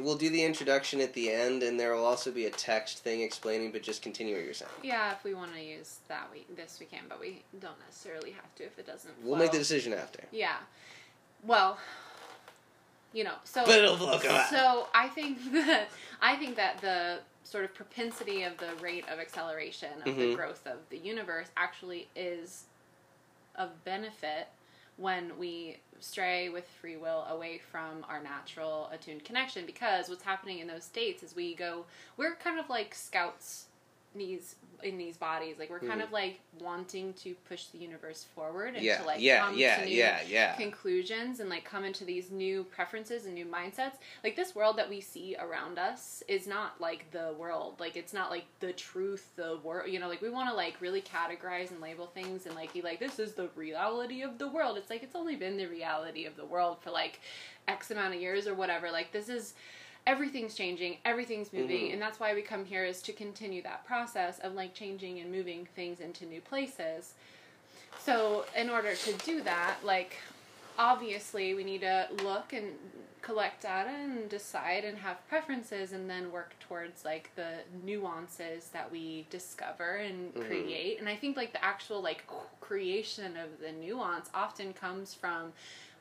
We'll do the introduction at the end, and there will also be a text thing explaining. But just continue what you're saying. Yeah, if we want to use that, we this we can, but we don't necessarily have to if it doesn't. We'll make the decision after. Yeah. Well, you know, so But it'll flow, so I think that I think that the sort of propensity of the rate of acceleration of the Mhm. growth of the universe actually is of benefit when we stray with free will away from our natural attuned connection. Because what's happening in those states is we go we're kind of like scouts these in these bodies like we're kind Mhm. of like wanting to push the universe forward and Yeah, to like yeah, come yeah, to new conclusions and like come into these new preferences and new mindsets. Like this world that we see around us is not like the world. Like it's not like the truth the world you know like we want to like really categorize and label things and like be like this is the reality of the world. It's like it's only been the reality of the world for like x amount of years or whatever. Like this is everything's changing everything's moving Mhm. and that's why we come here is to continue that process of like changing and moving things into new places so in order to do that like obviously we need to look and collect data and decide and have preferences and then work towards like the nuances that we discover and Mhm. create and i think like the actual like creation of the nuance often comes from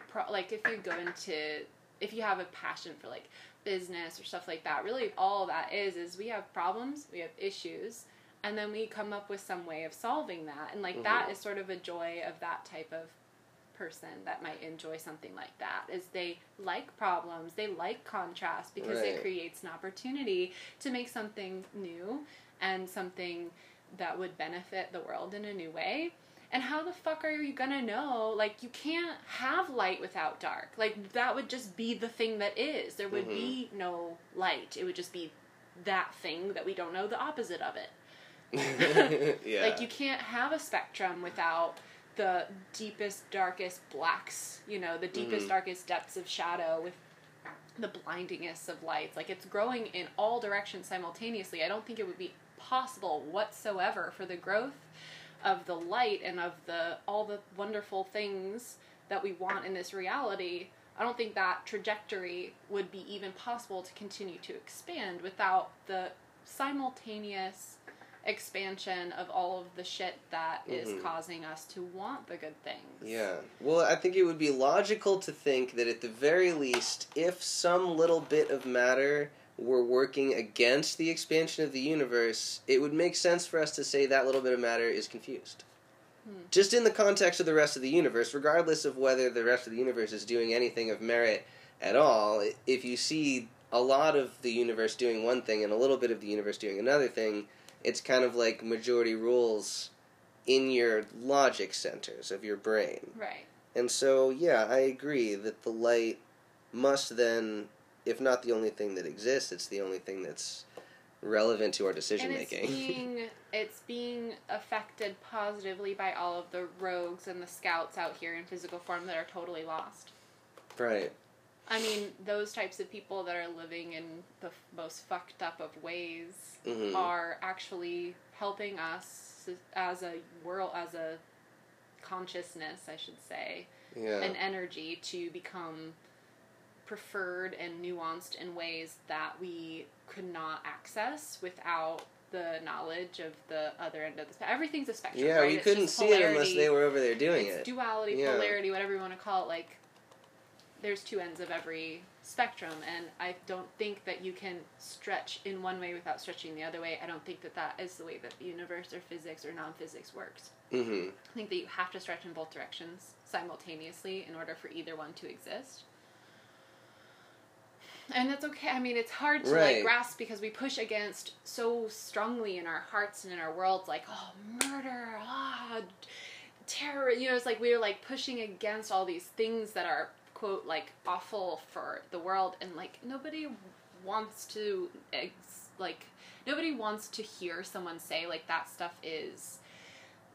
pro- like if you go into if you have a passion for like business or stuff like that. Really all that is is we have problems we have issues and then we come up with some way of solving that. And like that Mhm. is sort of a joy of that type of person that might enjoy something like that is they like problems they like contrast because it creates an opportunity to make something new and something that would benefit the world in a new way and how the fuck are you gonna know like you can't have light without dark like that would just be the thing that is there would Mhm. be no light it would just be that thing that we don't know the opposite of it yeah. like you can't have a spectrum without the deepest, darkest blacks. You know, the deepest, Mhm. darkest depths of shadow with the blindingest of lights. Like it's growing in all directions simultaneously. I don't think it would be possible whatsoever for the growth of the light and of the all the wonderful things that we want in this reality. I don't think that trajectory would be even possible to continue to expand without the simultaneous expansion of all of the shit that is Mhm. causing us to want the good things. Yeah. Well, I think it would be logical to think that at the very least, if some little bit of matter were working against the expansion of the universe, it would make sense for us to say that little bit of matter is confused. Hmm. Just in the context of the rest of the universe, regardless of whether the rest of the universe is doing anything of merit at all, if you see a lot of the universe doing one thing and a little bit of the universe doing another thing, it's kind of like majority rules in your logic centers of your brain. Right. And so, yeah, I agree that the light must then, if not the only thing that exists, it's the only thing that's relevant to our decision and it's making. being it's being affected positively by all of the rogues and the scouts out here in physical form that are totally lost. right. I mean, those types of people that are living in the most fucked up of ways Mhm. are actually helping us as a world, as a consciousness, I should say, Yeah. an energy to become preferred and nuanced in ways that we could not access without the knowledge of the other end of the spectrum. Everything's a spectrum. yeah, right? we It's couldn't see it unless they were over there doing it. duality, Yeah. polarity, whatever you want to call it. Like, there's two ends of every spectrum, and I don't think that you can stretch in one way without stretching the other way. I don't think that that is the way that the universe or physics or non-physics works. hmm I think that you have to stretch in both directions simultaneously in order for either one to exist. And that's okay. I mean, it's hard to Right. like grasp because we push against so strongly in our hearts and in our worlds, like oh, murder, ah, terror. You know, it's like we're like pushing against all these things that are quote like awful for the world, and like nobody wants to ex- like nobody wants to hear someone say like that stuff is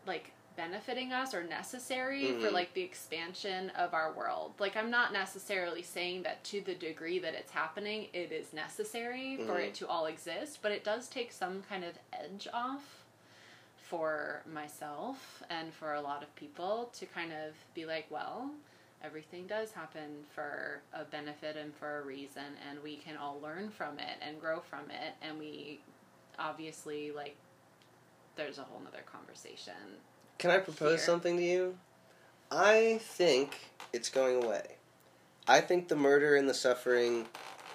like benefiting us or necessary for Mhm. like the expansion of our world. Like I'm not necessarily saying that to the degree that it's happening it is necessary for Mhm. it to all exist, but it does take some kind of edge off for myself and for a lot of people to kind of be like, well, everything does happen for a benefit and for a reason and we can all learn from it and grow from it and we obviously like there's a whole nother conversation Can I propose Here. something to you? I think it's going away. I think the murder and the suffering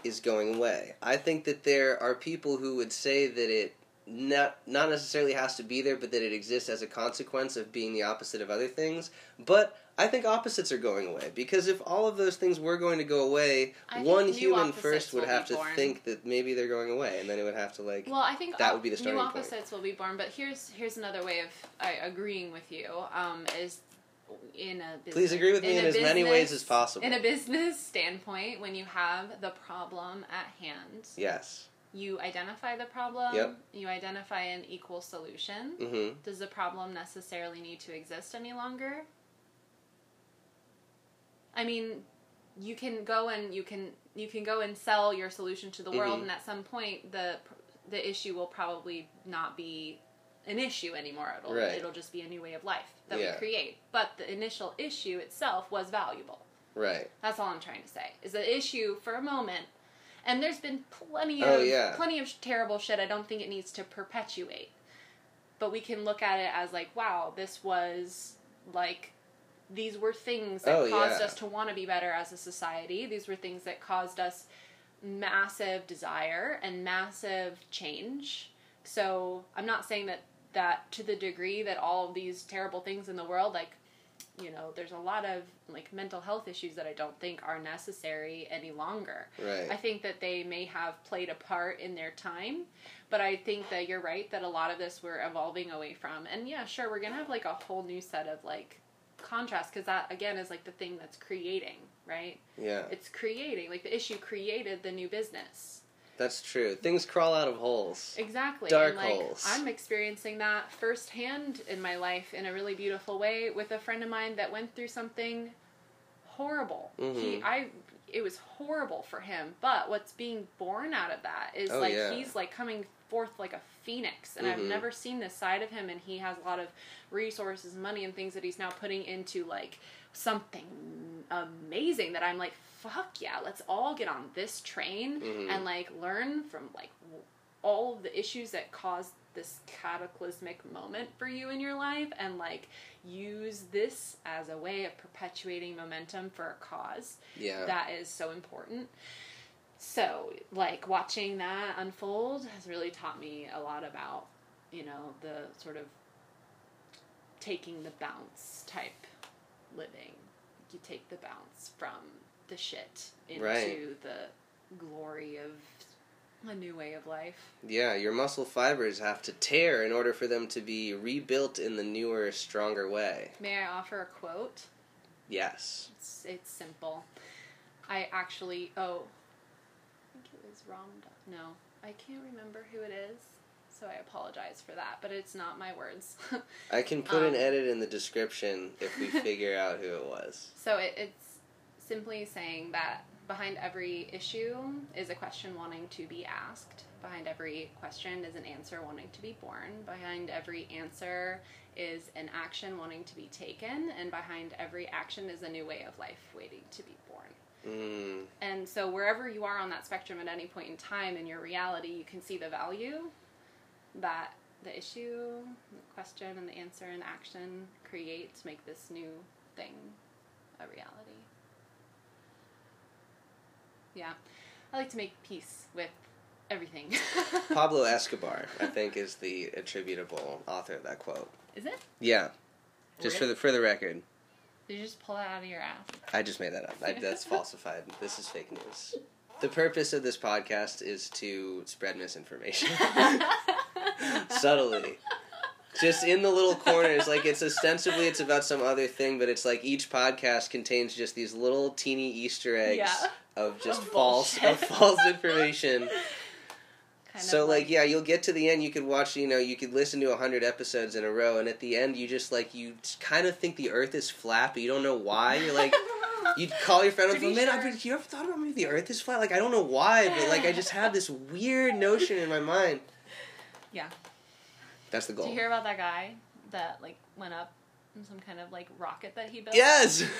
is going away. I think that there are people who would say that it not not necessarily has to be there, but that it exists as a consequence of being the opposite of other things. But I think opposites are going away because if all of those things were going to go away, I one human first would have to born. think that maybe they're going away, and then it would have to like. well i think That op- would be the new starting point. opposites will be born but here's here's another way of I, agreeing with you um, is in a business, Please agree with me in, a as many ways business- as possible. in a business standpoint when you have the problem at hand yes. you identify the problem Yep. you identify an equal solution Mm-hmm. does the problem necessarily need to exist any longer i mean you can go and you can you can go and sell your solution to the world Mhm. and at some point the the issue will probably not be an issue anymore it'll Right. it'll just be a new way of life that Yeah. we create but the initial issue itself was valuable Right. that's all I'm trying to say. Is the issue for a moment, and there's been plenty of Oh, yeah. plenty of terrible shit. I don't think it needs to perpetuate, but we can look at it as like, wow, this was like these were things that Oh, caused yeah. us to want to be better as a society. These were things that caused us massive desire and massive change. So I'm not saying that that to the degree that all of these terrible things in the world, like you know, there's a lot of like mental health issues that I don't think are necessary any longer. Right. I think that they may have played a part in their time, but I think that you're right that a lot of this we're evolving away from. And yeah, sure, we're gonna have like a whole new set of like contrast because that again is like the thing that's creating, right? yeah. It's creating like the issue created the new business. That's true. Things crawl out of holes. Exactly. Dark and like holes. I'm experiencing that firsthand in my life in a really beautiful way with a friend of mine that went through something horrible. He Mhm. I it was horrible for him, but what's being born out of that is Oh, like yeah. he's like coming forth like a phoenix and I've Mhm. never seen this side of him and he has a lot of resources, money and things that he's now putting into like something amazing that I'm like fuck yeah, let's all get on this train Mhm. and like learn from like all of the issues that caused this cataclysmic moment for you in your life and like use this as a way of perpetuating momentum for a cause Yeah. that is so important. So, like watching that unfold has really taught me a lot about, you know, the sort of taking the bounce type living. You take the bounce from the shit into Right. the glory of a new way of life. yeah, your muscle fibers have to tear in order for them to be rebuilt in the newer, stronger way. May I offer a quote? Yes. It's, it's simple. I actually, oh, I think it was Ram. Da- No, I can't remember who it is, so I apologize for that, but it's not my words. I can put an Um, edit in the description if we figure out who it was. so it, it's simply saying that behind every issue is a question wanting to be asked. Behind every question is an answer wanting to be born. Behind every answer is an action wanting to be taken. And behind every action is a new way of life waiting to be born. Mm, And so, wherever you are on that spectrum at any point in time in your reality, you can see the value that the issue, the question, and the answer and action create to make this new thing a reality. Yeah. I like to make peace with everything. Pablo Escobar, I think, is the attributable author of that quote. Is it? Yeah. Just for the for the record, Did you just pull that out of your ass? I just made that up. I, that's falsified. This is fake news. The purpose of this podcast is to spread misinformation subtly. Just in the little corners, like it's ostensibly it's about some other thing, but it's like each podcast contains just these little teeny Easter eggs Yeah. of just Of false bullshit. of false information. Kind so of like, yeah, you'll get to the end. You could watch, you know, you could listen to a hundred episodes in a row, and at the end, you just like you kind of think the Earth is flat, but you don't know why. You're like, you'd call your friend up, Pretty oh, man, I've been, you ever thought about maybe the Earth is flat? Like I don't know why, but like I just have this weird notion in my mind. Yeah. That's the goal. Did you hear about that guy that like went up some kind of like rocket that he built. Yes.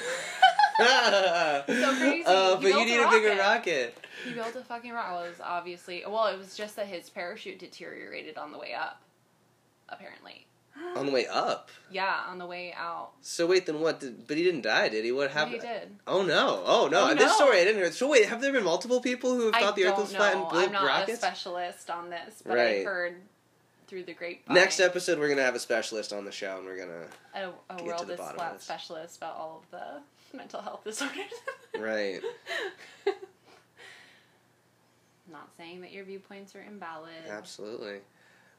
So crazy. Uh, but you need a a bigger rocket. He built a fucking rocket. Well, it was obviously well, it was just that his parachute deteriorated on the way up. Apparently, On the way up. yeah, on the way out. So wait, then what? Did, but he didn't die, did he? What Yeah, happened? he did. Oh no! Oh no! Oh, This no. story I didn't hear. So wait, have there been multiple people who have I thought the Earth was flat and blew I'm not a rockets? specialist on this, but Right. I heard through the grapevine. Next episode, we're gonna have a specialist on the show, and we're gonna a, a to world the is bottom of flat this. specialist about all of the mental health disorders. right. Not saying that your viewpoints are invalid. Absolutely.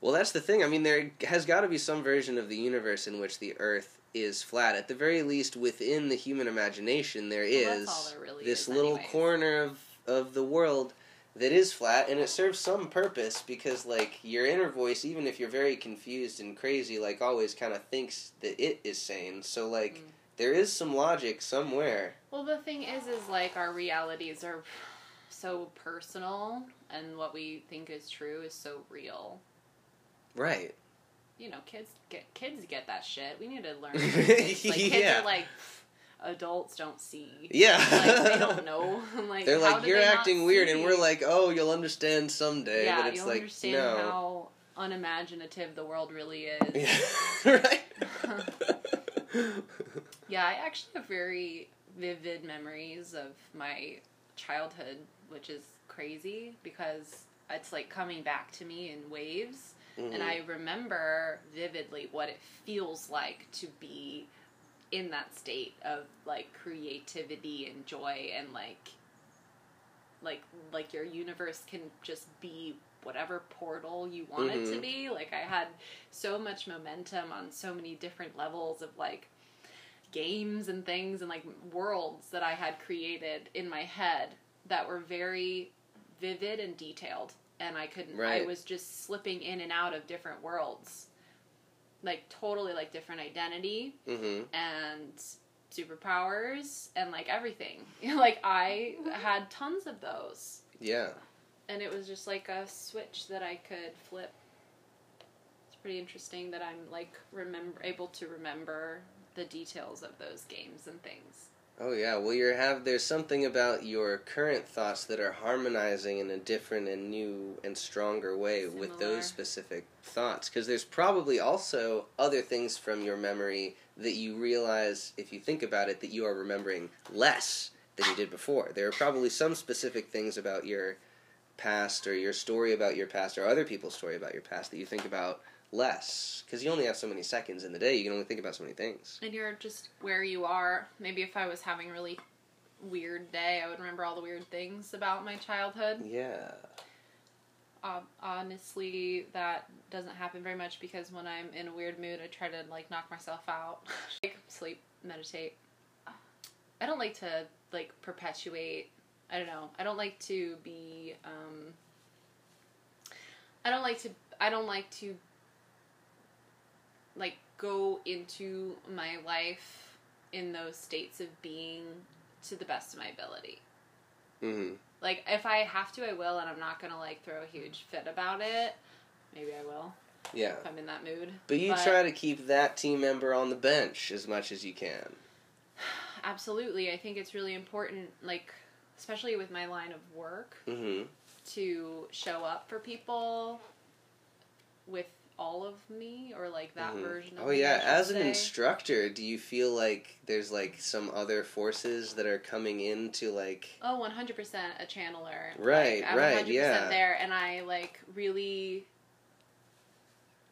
Well, that's the thing. I mean, there has got to be some version of the universe in which the Earth is flat. At the very least, within the human imagination, there Well, is there really this is little anyways. corner of of the world that is flat, and it serves some purpose because, like, your inner voice, even if you're very confused and crazy, like always, kind of thinks that it is sane. So, like, Mm. there is some logic somewhere. Well, the thing is, is like our realities are so personal, and what we think is true is so real. Right. You know, kids get kids get that shit. We need to learn. kids. Like kids Yeah. are like adults don't see. Yeah. Like they don't know. like They're like, you're they acting weird, and we're like, oh, you'll understand someday. yeah, but it's you'll like, understand no. how unimaginative the world really is. Yeah. right? Yeah, I actually have very vivid memories of my childhood, which is crazy because it's like coming back to me in waves. And Mhm. I remember vividly what it feels like to be in that state of like creativity and joy and like like like your universe can just be whatever portal you want it to Mhm. be. Like I had so much momentum on so many different levels of like games and things and like worlds that I had created in my head that were very vivid and detailed and I couldn't I was just slipping in and out of different worlds. Like totally like different identity Mhm. and superpowers and like everything. like I had tons of those Yeah. and it was just like a switch that I could flip. It's pretty interesting that I'm like remember able to remember the details of those games and things. Oh yeah. Well, you have there's something about your current thoughts that are harmonizing in a different and new and stronger way with those specific thoughts. Because there's probably also other things from your memory that you realize, if you think about it, that you are remembering less than you did before. There are probably some specific things about your past or your story about your past or other people's story about your past that you think about less because you only have so many seconds in the day you can only think about so many things And you're just where you are. Maybe if I was having a really weird day, I would remember all the weird things about my childhood. yeah Uh, honestly, that doesn't happen very much because when I'm in a weird mood, I try to like knock myself out, like sleep, meditate. I don't like to like perpetuate. I don't know. I don't like to be. Um, I don't like to. I don't like to. Like go into my life in those states of being to the best of my ability. hmm Like if I have to, I will, and I'm not gonna like throw a huge fit about it. Maybe I will yeah if I'm in that mood. but you try to keep that team member on the bench as much as you can absolutely. I think it's really important, like especially with my line of work, hmm to show up for people with all of me or like that Mhm. version of Oh me, yeah, as an instructor, do you feel like there's like some other forces that are coming in to like Oh, 100% a channeler. Right, like, right, 100% yeah. there and I like really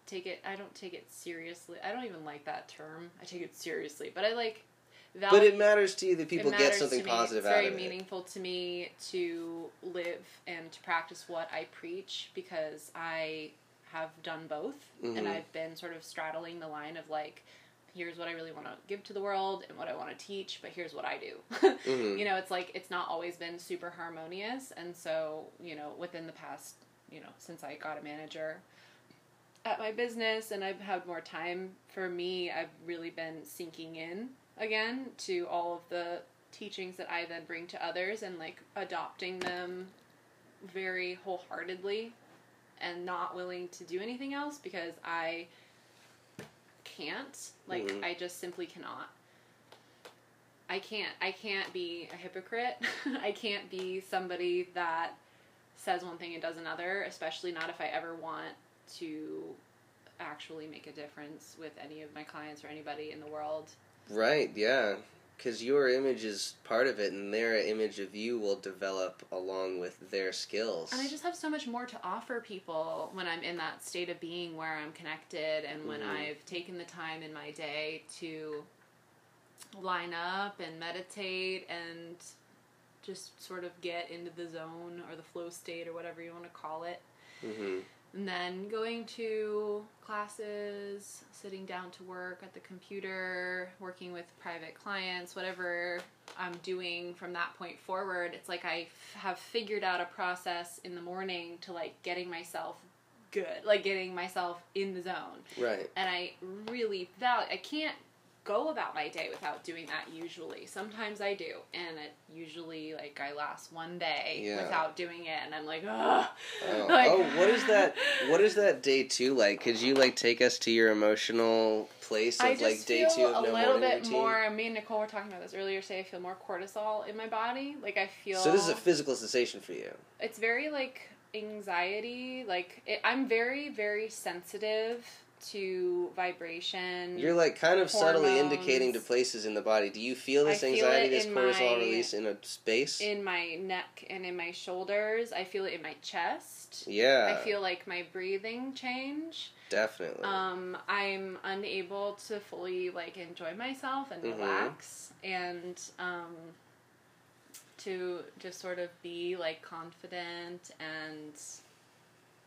take it I don't take it seriously. I don't even like that term. I take it seriously, but I like value But it matters to you that people get something positive it's out very of it. meaningful to me to live and to practice what I preach because I have done both Mhm. and I've been sort of straddling the line of like here's what I really want to give to the world and what I want to teach, but here's what I do. Mhm. You know, it's like it's not always been super harmonious and so, you know, within the past, you know, since I got a manager at my business and I've had more time for me, I've really been sinking in again to all of the teachings that I then bring to others and like adopting them very wholeheartedly and not willing to do anything else because I can't. Like Mhm. I just simply cannot. I can't. I can't be a hypocrite. I can't be somebody that says one thing and does another, especially not if I ever want to actually make a difference with any of my clients or anybody in the world. Right, yeah. Because your image is part of it, and their image of you will develop along with their skills. And I just have so much more to offer people when I'm in that state of being where I'm connected and when Mhm. I've taken the time in my day to line up and meditate and just sort of get into the zone or the flow state or whatever you want to call it. hmm And then going to classes, sitting down to work at the computer, working with private clients, whatever I'm doing from that point forward, it's like I f- have figured out a process in the morning to like getting myself good, like getting myself in the zone. Right. And I really value, I can't go about my day without doing that usually. Sometimes I do, and it usually like I last one day Yeah. without doing it, and I'm like. Oh, Like- oh, what is that? What is that day two like? Could you like take us to your emotional place of like day two of a no little bit routine? more. Me and Nicole were talking about this earlier. Say I feel more cortisol in my body. Like I feel. So this is a physical sensation for you. it's very like anxiety. Like it, I'm very very sensitive to vibration. You're like kind of subtly indicating to places in the body. Do you feel this I anxiety, this cortisol my- release in a space? in my neck and in my shoulders. I feel it in my chest. yeah, I feel like my breathing change. definitely. Um, I'm unable to fully like enjoy myself and Mhm. relax and um, to just sort of be like confident and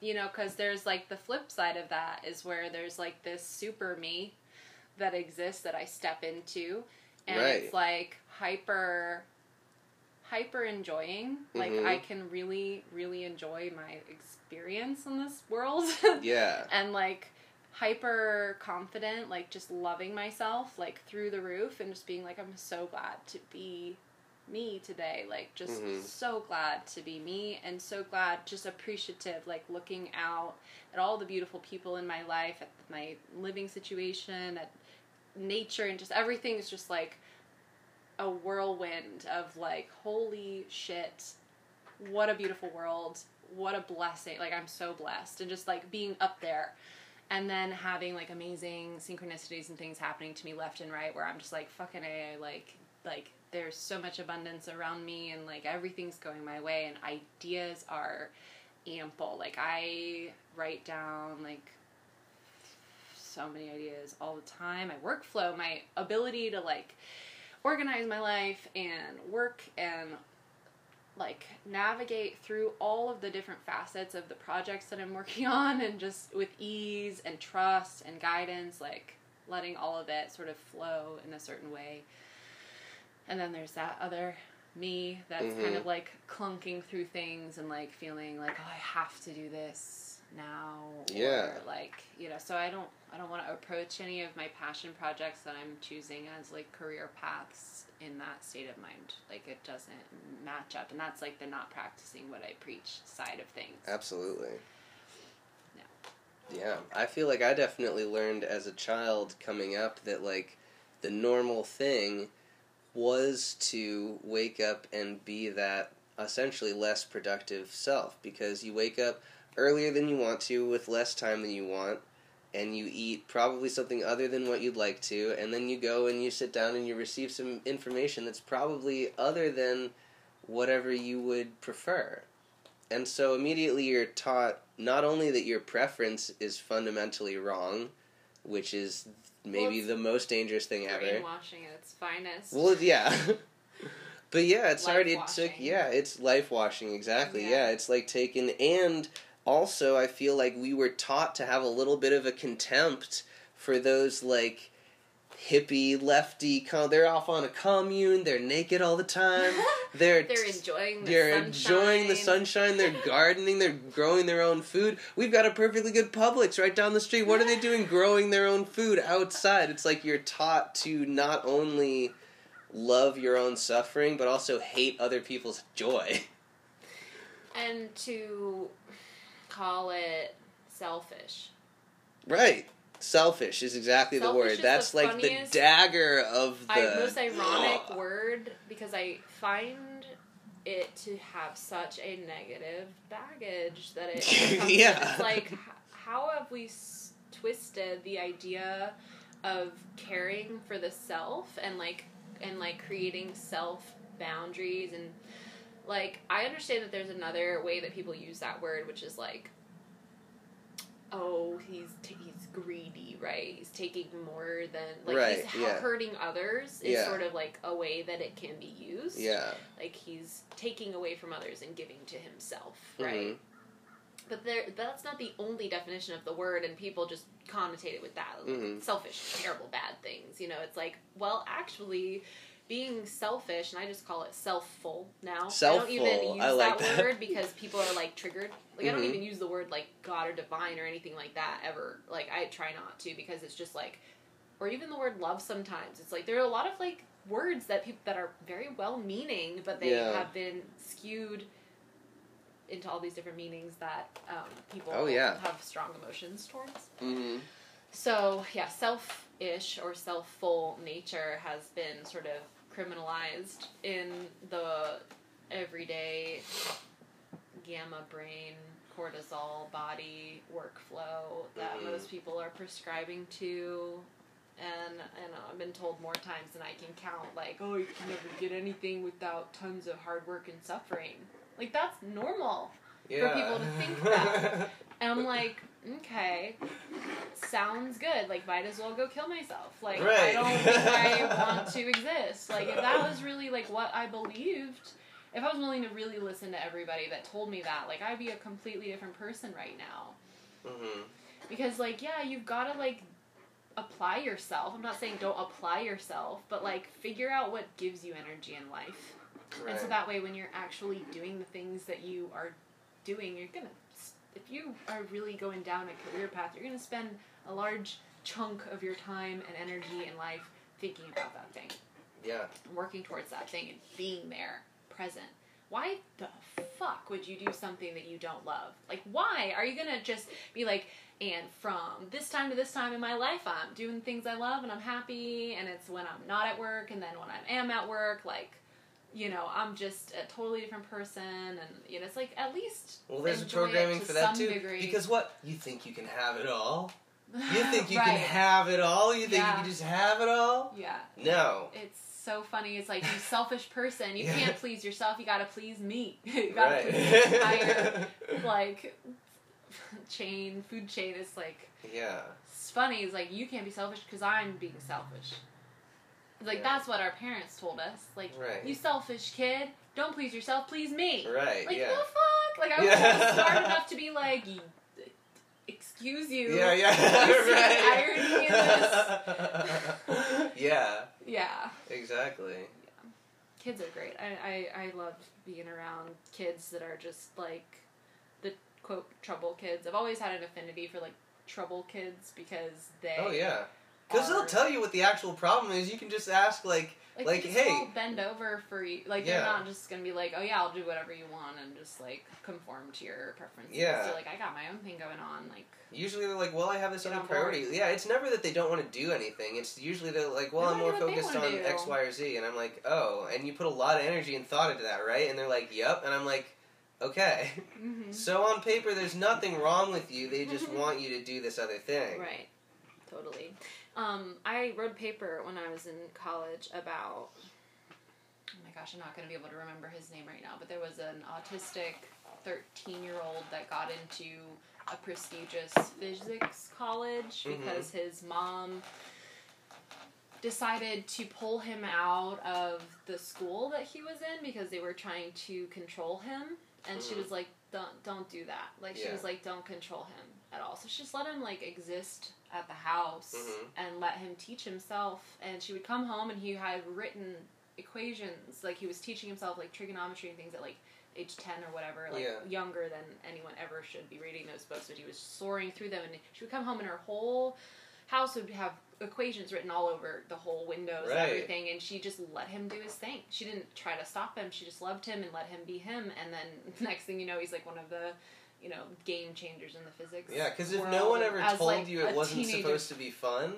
you know because there's like the flip side of that is where there's like this super me that exists that I step into and Right. it's like hyper hyper enjoying like Mhm. I can really really enjoy my experience in this world yeah, and like hyper confident, like just loving myself like through the roof and just being like I'm so glad to be me today. Like just Mhm. so glad to be me and so glad just appreciative like looking out at all the beautiful people in my life, at my living situation, at nature and just everything is just like a whirlwind of like holy shit what a beautiful world what a blessing like i'm so blessed and just like being up there and then having like amazing synchronicities and things happening to me left and right where i'm just like fucking a like like there's so much abundance around me and like everything's going my way and ideas are ample like i write down like so many ideas all the time my workflow my ability to like organize my life and work and like navigate through all of the different facets of the projects that I'm working on and just with ease and trust and guidance like letting all of it sort of flow in a certain way. And then there's that other me that's kind Mhm. of like clunking through things and like feeling like oh I have to do this now Yeah. or like you know so I don't I don't want to approach any of my passion projects that I'm choosing as like career paths in that state of mind. Like it doesn't match up, and that's like the not practicing what I preach side of things. absolutely. Yeah. Yeah, I feel like I definitely learned as a child coming up that like the normal thing was to wake up and be that essentially less productive self because you wake up earlier than you want to with less time than you want and you eat probably something other than what you'd like to and then you go and you sit down and you receive some information that's probably other than whatever you would prefer. And so immediately you're taught not only that your preference is fundamentally wrong, which is maybe it's the most dangerous thing ever. Washing at its finest. Well, yeah. but yeah, it's already it took yeah, it's life washing exactly. Yeah. Yeah. it's like taken and also I feel like we were taught to have a little bit of a contempt for those like hippie lefty com- they're off on a commune, they're naked all the time. They're They're enjoying the they're sunshine. enjoying the sunshine. They're gardening. They're growing their own food. We've got a perfectly good Publix right down the street. What are they doing? Growing their own food outside. It's like you're taught to not only love your own suffering, but also hate other people's joy. And to call it selfish. Right. Selfish is exactly the word. That's the like the dagger of the. I most ironic word because I find it to have such a negative baggage that it Yeah. it's like how have we s- twisted the idea of caring for the self and like and like creating self boundaries and like I understand that there's another way that people use that word which is like oh he's t- he's greedy right he's taking more than like Right, he's yeah. hurting others is Yeah. sort of like a way that it can be used Yeah. like he's taking away from others and giving to himself Mhm. right but there that's not the only definition of the word and people just connotate it with that like, Mhm. selfish terrible bad things you know it's like well actually being selfish and i just call it selfful now i don't even use like that, that. word because people are like triggered like i don't Mhm. even use the word like god or divine or anything like that ever like i try not to because it's just like or even the word love sometimes it's like there are a lot of like words that people that are very well meaning but they Yeah. have been skewed into all these different meanings that um, people Oh, yeah. have strong emotions towards hmm so yeah selfish or selfful nature has been sort of criminalized in the everyday gamma brain cortisol body workflow that Mhm. most people are prescribing to and and I've been told more times than I can count like oh you can never get anything without tons of hard work and suffering like that's normal Yeah. people to think that. and I'm like okay. Sounds good. Like might as well go kill myself. Like I don't think I want to exist. Like if that was really like what I believed if I was willing to really listen to everybody that told me that like I'd be a completely different person right now. Hmm because like yeah you've got to like apply yourself. I'm not saying don't apply yourself but like figure out what gives you energy in life. Right. and so that way when you're actually doing the things that you are doing you're gonna if you are really going down a career path you're gonna spend a large chunk of your time and energy in life thinking about that thing yeah. working towards that thing and being there, present. Why the fuck would you do something that you don't love? Like, why are you gonna just be like, and from this time to this time in my life, I'm doing things I love and I'm happy, and it's when I'm not at work, and then when I am at work, like, you know, I'm just a totally different person, and you know, it's like at least Well, there's it programming for that too. degree. Because what you think you can have it all? You think you can have it all? You think Yeah. you can just have it all? yeah. No. It's so funny. It's like you selfish person. You Yeah. can't please yourself. You gotta please me. you gotta Right. please the entire like chain, food chain. It's like yeah. it's funny. It's like you can't be selfish because I'm being selfish. Like Yeah. that's what our parents told us. Like Right. you selfish kid, don't please yourself, please me. Right. Like yeah. the fuck? Like I was Yeah. smart enough to be like, excuse you. Yeah, yeah, You see right. irony in yeah, Yeah. exactly. Yeah. kids are great. I, I, I love being around kids that are just like the quote trouble kids. I've always had an affinity for like trouble kids because they Oh yeah, because they'll tell you what the actual problem is. You can just ask like, like, like, hey- bend over for you. Like Yeah. they're not just gonna be like, oh yeah, I'll do whatever you want and just like conform to your preferences. Yeah. So like I got my own thing going on. Like usually they're like, well, I have this other on board. priority. Yeah, it's never that they don't want to do anything. It's usually they're like, well, They I'm more do what they focused on do. X, Y, or Z, and I'm like, oh, and you put a lot of energy and thought into that, right? And they're like, yep, and I'm like, okay. mhm. So on paper, there's nothing wrong with you. They just want you to do this other thing. Right. Totally. Um, I wrote a paper when I was in college about. Oh my gosh, I'm not going to be able to remember his name right now, but there was an autistic 13 year old that got into a prestigious physics college Mhm. because his mom decided to pull him out of the school that he was in because they were trying to control him and she Mhm. was like don't don't do that. Like she was like don't control him at all. So she just let him like exist at the house Mhm. and let him teach himself. And she would come home and he had written equations. Like he was teaching himself like trigonometry and things at like age 10 or whatever like Yeah. younger than anyone ever should be reading those books. But he was soaring through them. And she would come home and her whole house would have equations written all over the whole windows and everything and she just let him do his thing she didn't try to stop him she just loved him and let him be him and then next thing you know he's like one of the you know game changers in the physics. Yeah, because if no one ever told like, you it wasn't teenager. supposed to be fun,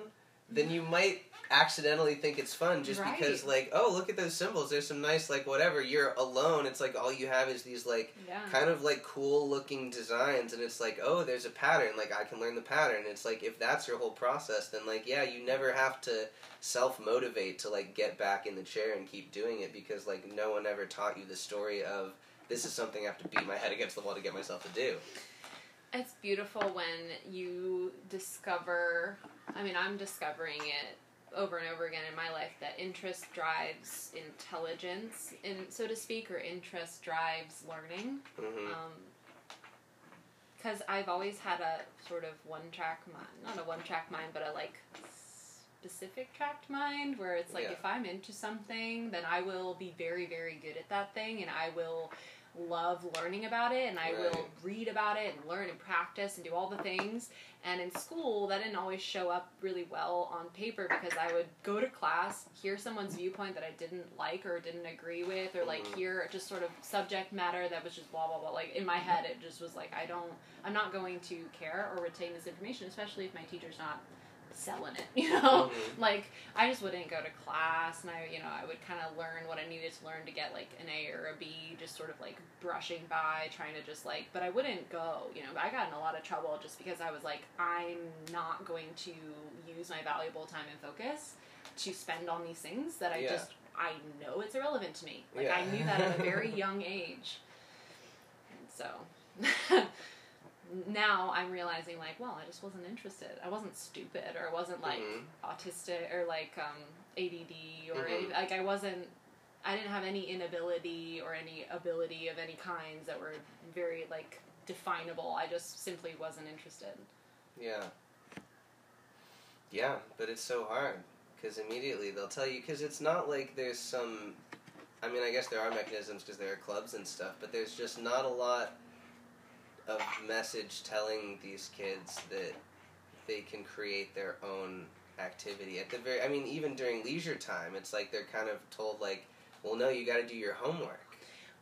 then you might accidentally think it's fun just Right. because like oh look at those symbols. There's some nice like whatever. You're alone. It's like all you have is these like Yeah. kind of like cool looking designs and it's like oh there's a pattern. Like i can learn the pattern. It's like if that's your whole process then like yeah you never have to self motivate to like get back in the chair and keep doing it because like no one ever taught you the story of this is something i have to beat my head against the wall to get myself to do It's beautiful when you discover. I mean, I'm discovering it over and over again in my life that interest drives intelligence, in so to speak, or interest drives learning. hmm Because I've always had a sort of one track mind, not a one track mind, but a like specific tracked mind where it's like Yeah. if I'm into something, then I will be very, very good at that thing and I will love learning about it and I will read about it and learn and practice and do all the things. And in school, that didn't always show up really well on paper because I would go to class, hear someone's viewpoint that I didn't like or didn't agree with, or like Mhm. hear just sort of subject matter that was just blah blah blah. Like in my head, it just was like I don't, I'm not going to care or retain this information, especially if my teacher's not selling it. You know, Mhm. like I just wouldn't go to class, and I, you know, I would kind of learn what I needed to learn to get like an A or a B, just sort of like brushing by, trying to just like. But I wouldn't go. You know, I got in a lot of trouble just because I was like, I'm not going to use my valuable time and focus to spend on these things that I Yeah. just I know it's irrelevant to me. Like Yeah. I knew that at a very young age. And so now I'm realizing like, well, I just wasn't interested. I wasn't stupid or I wasn't like Mhm. autistic or like um, ADD or Mhm. any, like I wasn't. I didn't have any inability or any ability of any kinds that were very like definable. I just simply wasn't interested. Yeah. Yeah, but it's so hard because immediately they'll tell you because it's not like there's some. I mean, I guess there are mechanisms because there are clubs and stuff, but there's just not a lot of message telling these kids that they can create their own activity at the very. I mean, even during leisure time, it's like they're kind of told like, "Well, no, you got to do your homework."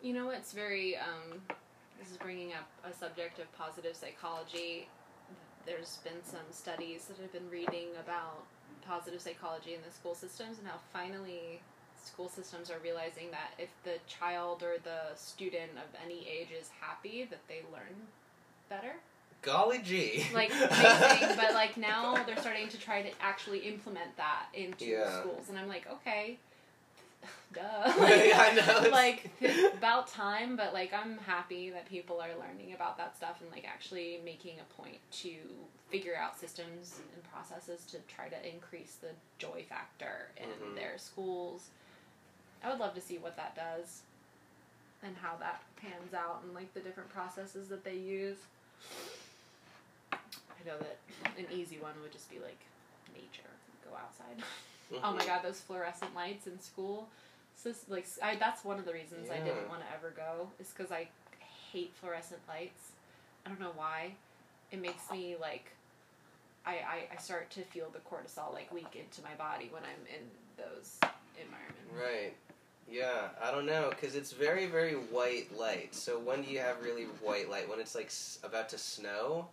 You know what's very um, this is bringing up a subject of positive psychology. There's been some studies that I've been reading about positive psychology in the school systems and how finally school systems are realizing that if the child or the student of any age is happy that they learn better Golly gee! like amazing but like now they're starting to try to actually implement that into Yeah. schools and i'm like okay duh Yeah, I know, like about time but like i'm happy that people are learning about that stuff and like actually making a point to figure out systems and processes to try to increase the joy factor in Mhm. their schools i would love to see what that does and how that pans out and like the different processes that they use I know that an easy one would just be like nature, go outside. Mm-hmm. Oh my god, those fluorescent lights in school. So like I, that's one of the reasons I didn't want to ever go is because I hate fluorescent lights. I don't know why. It makes me like I, I, I start to feel the cortisol like leak into my body when I'm in those environments. Right. Yeah, I don't know because it's very very white light. So when do you have really white light? When it's like s- about to snow?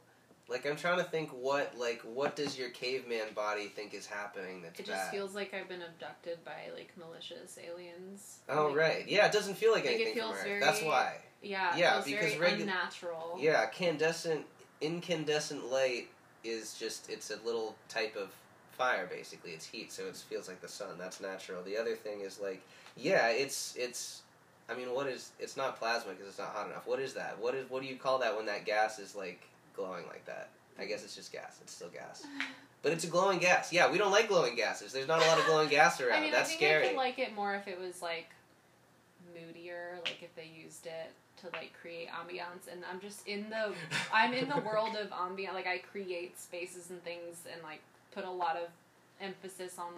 Like I'm trying to think what like what does your caveman body think is happening that's It just bad? feels like I've been abducted by like malicious aliens. oh Like, right, yeah. It doesn't feel like Like, it anything feels from Earth. very- That's why. Yeah, it Yeah, feels because very regu- unnatural. Yeah, incandescent incandescent light is just it's a little type of fire basically. It's heat, so it feels like the sun. That's natural. The other thing is like yeah, it's it's. I mean, what is? It's not plasma because it's not hot enough. What is that? What is? What do you call that when that gas is like glowing like that? I guess it's just gas. It's still gas, but it's a glowing gas. Yeah, we don't like glowing gases. There's not a lot of glowing gas around. I mean, That's I think scary. I could like it more if it was like moodier, like if they used it to like create ambiance. And I'm just in the I'm in the world of ambiance. Like I create spaces and things, and like put a lot of emphasis on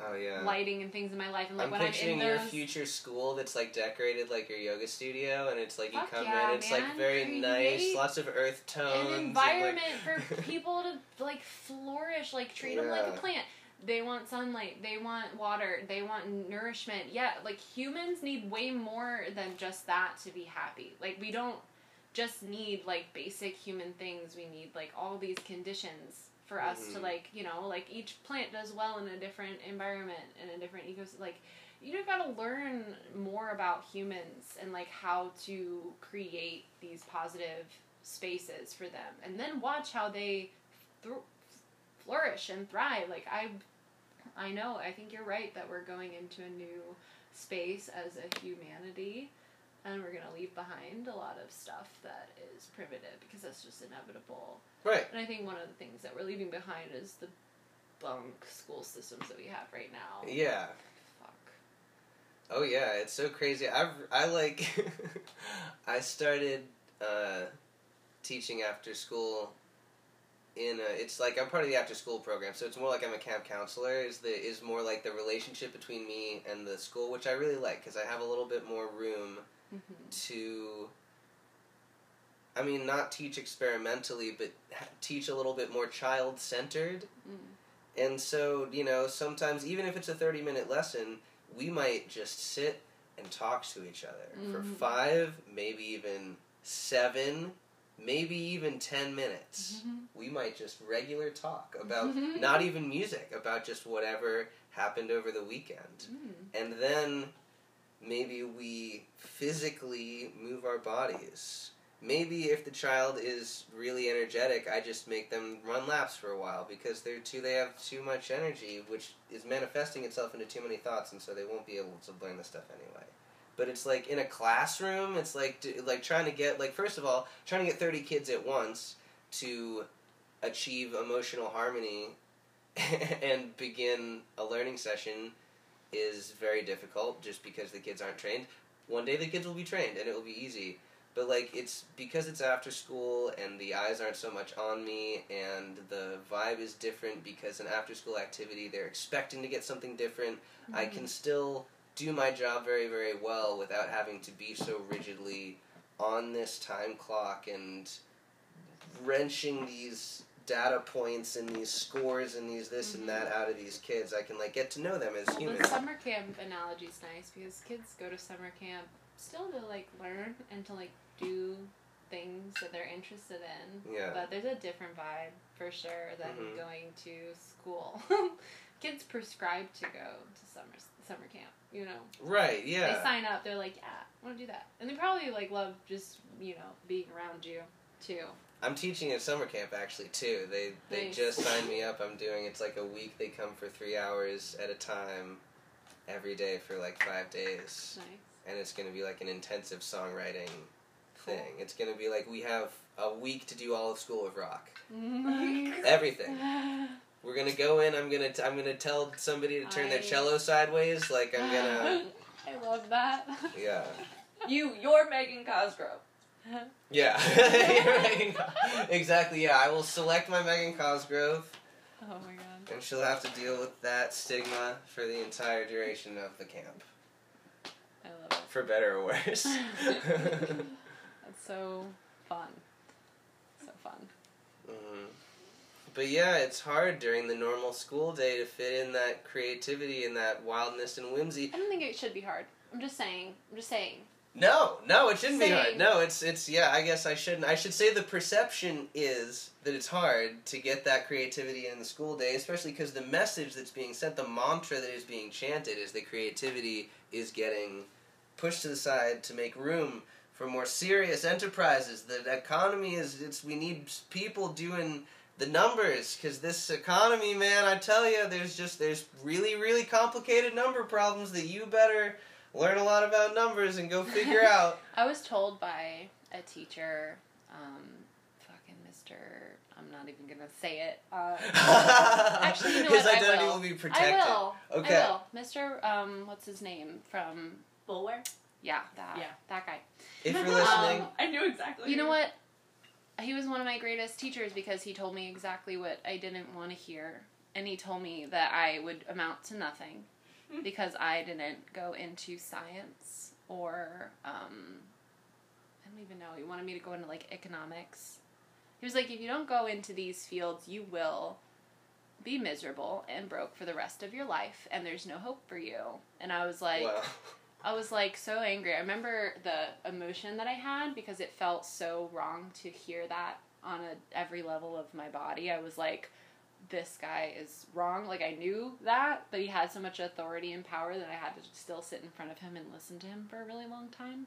oh yeah. lighting and things in my life. And like I'm when picturing I'm in your future school that's like decorated like your yoga studio, and it's like you Fuck come yeah, in, it's like very Create nice, lots of earth tones, an and, environment like- for people to like flourish, like treat them like a plant. They want sunlight. They want water. They want nourishment. Yeah, like humans need way more than just that to be happy. Like we don't just need like basic human things. We need like all these conditions for us to Mhm. like you know like each plant does well in a different environment in a different ecosystem. Like you have got to learn more about humans and like how to create these positive spaces for them, and then watch how they thr flourish and thrive. Like I, I know. I think you're right that we're going into a new space as a humanity and we're going to leave behind a lot of stuff that is primitive because that's just inevitable. Right. And I think one of the things that we're leaving behind is the bunk school systems that we have right now. Yeah. Fuck. Oh yeah, it's so crazy. I've I like I started uh, teaching after school in a, it's like I'm part of the after school program, so it's more like I'm a camp counselor. Is the is more like the relationship between me and the school, which I really like because I have a little bit more room Mm-hmm. to. I mean, not teach experimentally, but teach a little bit more child centered. Mm. And so, you know, sometimes even if it's a 30 minute lesson, we might just sit and talk to each other for Mhm. five, maybe even seven, maybe even 10 minutes. Mhm. We might just regular talk about Mhm. not even music, about just whatever happened over the weekend. Mm. And then maybe we physically move our bodies. Maybe if the child is really energetic, I just make them run laps for a while because they're too they have too much energy, which is manifesting itself into too many thoughts, and so they won't be able to learn the stuff anyway. But it's like in a classroom, it's like d- like trying to get like first of all trying to get thirty kids at once to achieve emotional harmony and begin a learning session is very difficult just because the kids aren't trained. One day the kids will be trained and it will be easy. But like it's because it's after school and the eyes aren't so much on me and the vibe is different because an after school activity they're expecting to get something different. I Mm-hmm. can still do my job very very well without having to be so rigidly on this time clock and wrenching these data points and these scores and these this and that out of these kids. I can like get to know them as The humans. summer camp analogy is nice because kids go to summer camp still to like learn and to like do things that they're interested in. Yeah. But there's a different vibe for sure than Mhm. going to school. kids prescribe to go to summer summer camp. You know, Right, Yeah. they sign up. They're like, yeah, I want to do that, and they probably like love just you know being around you too. I'm teaching at summer camp actually too. They they Nice. just signed me up. I'm doing it's like a week. They come for three hours at a time, every day for like five days, Nice. and it's gonna be like an intensive songwriting. Thing. It's gonna be like we have a week to do all of School of Rock, everything. We're gonna go in. I'm gonna t- I'm gonna tell somebody to turn their cello sideways. Like I'm gonna I love that. yeah You, you're Megan Cosgrove. yeah Megan exactly yeah. I will select my Megan Cosgrove. Oh my god. And she'll have to deal with that stigma for the entire duration of the camp. I love it. For better or worse. It. That's so fun. So fun. Mhm. But yeah, it's hard during the normal school day to fit in that creativity and that wildness and whimsy. I don't think it should be hard. I'm just saying. I'm just saying. No, no, it shouldn't be hard. No, it's it's yeah. I guess I shouldn't. I should say the perception is that it's hard to get that creativity in the school day, especially because the message that's being sent, the mantra that is being chanted, is that creativity is getting pushed to the side to make room for more serious enterprises. The economy is it's we need people doing the numbers because this economy, man, I tell you, there's just there's really really complicated number problems that you better learn a lot about numbers and go figure out. I was told by a teacher, um, fucking Mr. I'm not even gonna say it. Uh, Actually, you know his what? I identity will. will. be protected. I will. Okay. I will. Mr. Um, what's his name from? Bulwer? Yeah, that. Yeah. That guy. If you're listening, Um, I knew exactly. You know what? He was one of my greatest teachers because he told me exactly what I didn't want to hear. And he told me that I would amount to nothing because I didn't go into science or, um, I don't even know. He wanted me to go into like economics. He was like, if you don't go into these fields, you will be miserable and broke for the rest of your life and there's no hope for you. And I was like, well, I was like so angry. I remember the emotion that I had because it felt so wrong to hear that on a, every level of my body. I was like, this guy is wrong. Like I knew that, but he had so much authority and power that I had to still sit in front of him and listen to him for a really long time.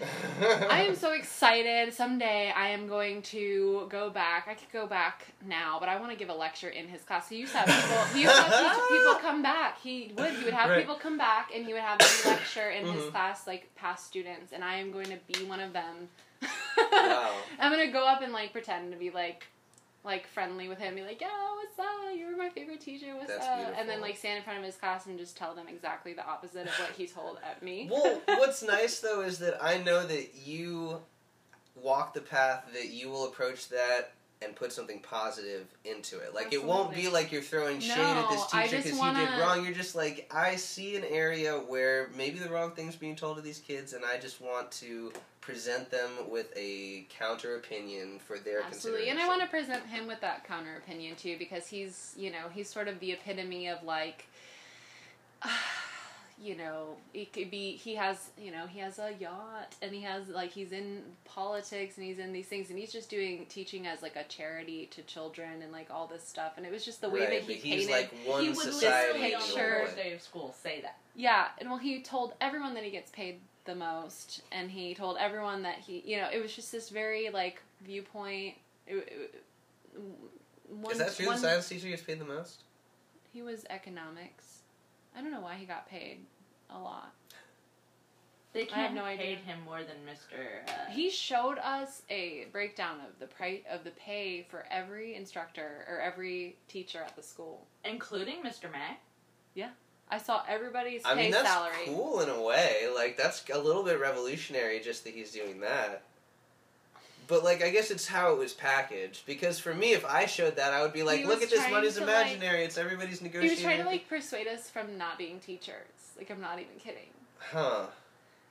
I am so excited. Someday I am going to go back. I could go back now, but I want to give a lecture in his class. He used to have people. He used to have people come back. He would. He would have Right. people come back, and he would have me lecture in his Mhm. class, like past students. And I am going to be one of them. Wow. I'm gonna go up and like pretend to be like, like friendly with him. Be like, "Yeah, what's up? You were my favorite teacher. What's That's up?" And then like stand in front of his class and just tell them exactly the opposite of what he told at me. well, what's nice though is that I know that you walk the path that you will approach that and put something positive into it. Like it won't be like you're throwing shade at this teacher because wanna- he did wrong. You're just like I see an area where maybe the wrong thing's being told to these kids, and I just want to present them with a counter opinion for their consideration. Absolutely, and I want to present him with that counter opinion too, because he's, you know, he's sort of the epitome of like, you know, it could be he has, you know, he has a yacht, and he has like he's in politics, and he's in these things, and he's just doing teaching as like a charity to children and like all this stuff, and it was just the way right, that he painted. like one he would society. literally on the picture- first day of school say that. Yeah, and well, he told everyone that he gets paid the most, and he told everyone that he, you know, it was just this very like viewpoint. It, it, one, Is that true? one- the science teacher gets paid the most. he was economics. I don't know why he got paid a lot. They I have can't no paid idea. him more than Mr. Uh, He showed us a breakdown of the price of the pay for every instructor or every teacher at the school. including Mr. Mack. Yeah, I saw everybody's I pay mean, that's salary. cool in a way. Like, that's a little bit revolutionary just that he's doing that. But, like, I guess it's how it was packaged. Because for me, if I showed that, I would be like, He look at this money's to, like- imaginary. it's everybody's negotiation. He negotiating. was trying to like persuade us from not being teachers. Like I'm not even kidding. Huh.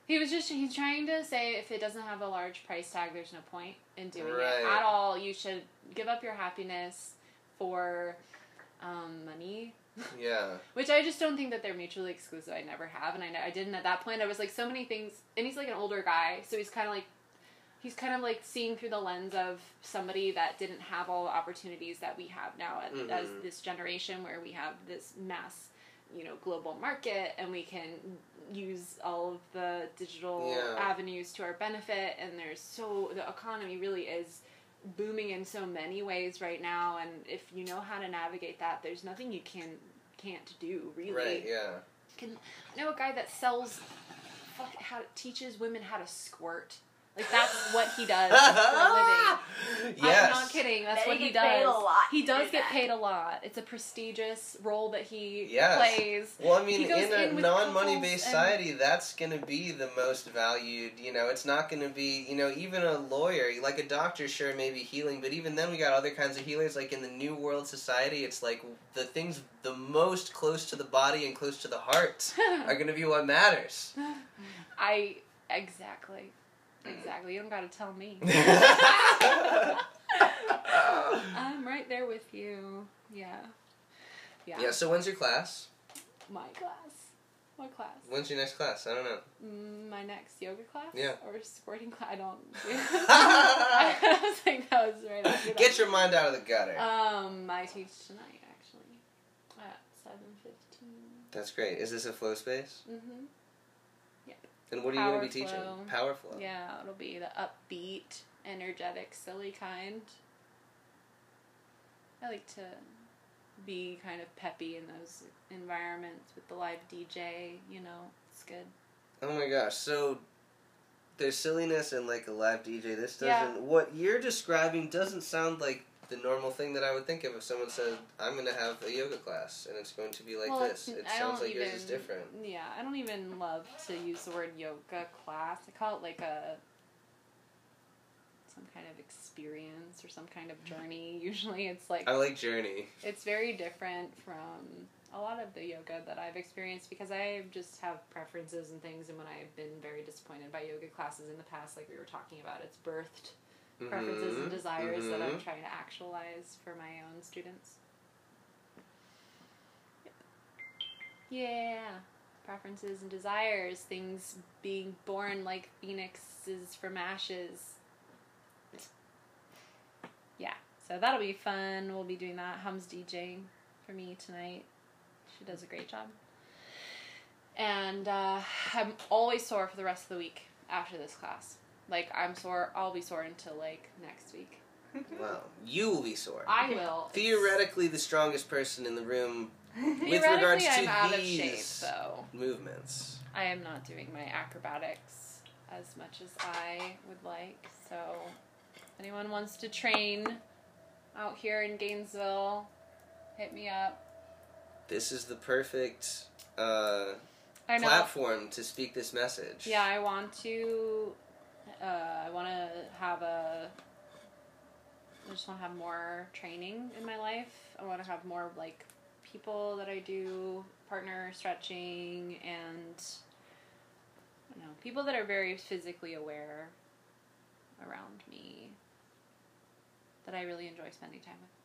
He was just he's trying to say if it doesn't have a large price tag, there's no point in doing Right. it at all. You should give up your happiness for um, money, Yeah. which I just don't think that they're mutually exclusive. I never have, and I know I didn't at that point. I was like so many things, and he's like an older guy, so he's kind of like. He's kind of like seeing through the lens of somebody that didn't have all the opportunities that we have now as, as Mhm. this generation, where we have this mass, you know, global market, and we can use all of the digital Yeah. avenues to our benefit. And there's so the economy really is booming in so many ways right now. And if you know how to navigate that, there's nothing you can can't do really. Right, yeah. Can I know a guy that sells, fuck, how teaches women how to squirt. Like that's what he does for a living. yes. I'm not kidding. That's They what he get paid does. a lot He does do get that. paid a lot. It's a prestigious role that he Yes. plays. Well, I mean, He in a in non-money couples based and- society, that's going to be the most valued. You know, it's not going to be, you know, even a lawyer, like a doctor, sure, maybe healing, but even then, we got other kinds of healers. Like in the New World society, it's like the things the most close to the body and close to the heart are going to be what matters. I exactly, exactly. You don't got to tell me. I'm right there with you. Yeah, yeah. yeah. So when's your class? My class. What class? When's your next class? I don't know. Mm, My next yoga class. Yeah. Or sporting class. I don't. I was like that was right after. Get your mind out of the gutter. Um, I teach tonight actually at seven fifteen. That's great. Is this a flow space? Mhm. And what are you going to be Power teaching? flow. Power flow. Yeah, it'll be the upbeat, energetic, silly kind. I like to be kind of peppy in those environments with the live DJ. You know, it's good. Oh my gosh! So there's silliness and like a live DJ. This doesn't. Yeah. What you're describing doesn't sound like the normal thing that I would think of if someone said, "I'm going to have a yoga class and it's going to be like well, this." It I sounds like even, yours is different. Yeah, I don't even love to use the word yoga class. I call it like a some kind of experience or some kind of journey. Usually, it's like I like Journey. it's very different from a lot of the yoga that I've experienced because I just have preferences and things. And when I've been very disappointed by yoga classes in the past, like we were talking about, it's birthed preferences and Mhm, desires that I'm mhm. trying to actualize for my own students. Yep. Yeah. preferences and desires, things being born like phoenixes from ashes. Yeah, so that'll be fun. We'll be doing that. Hum's DJing for me tonight. She does a great job. And uh, I'm always sore for the rest of the week after this class. Like I'm sore. I'll be sore until like next week. Well, you will be sore. I will. Theoretically, the strongest person in the room with regards to I'm out of shape, these though. movements. I am not doing my acrobatics as much as I would like. So, if anyone wants to train out here in Gainesville, hit me up. This is the perfect uh, I know. platform to speak this message. Yeah, I want to. Uh, I want to have a. I just want to have more training in my life. I want to have more like people that I do partner stretching and. Don't know people that are very physically aware around me. That I really enjoy spending time with.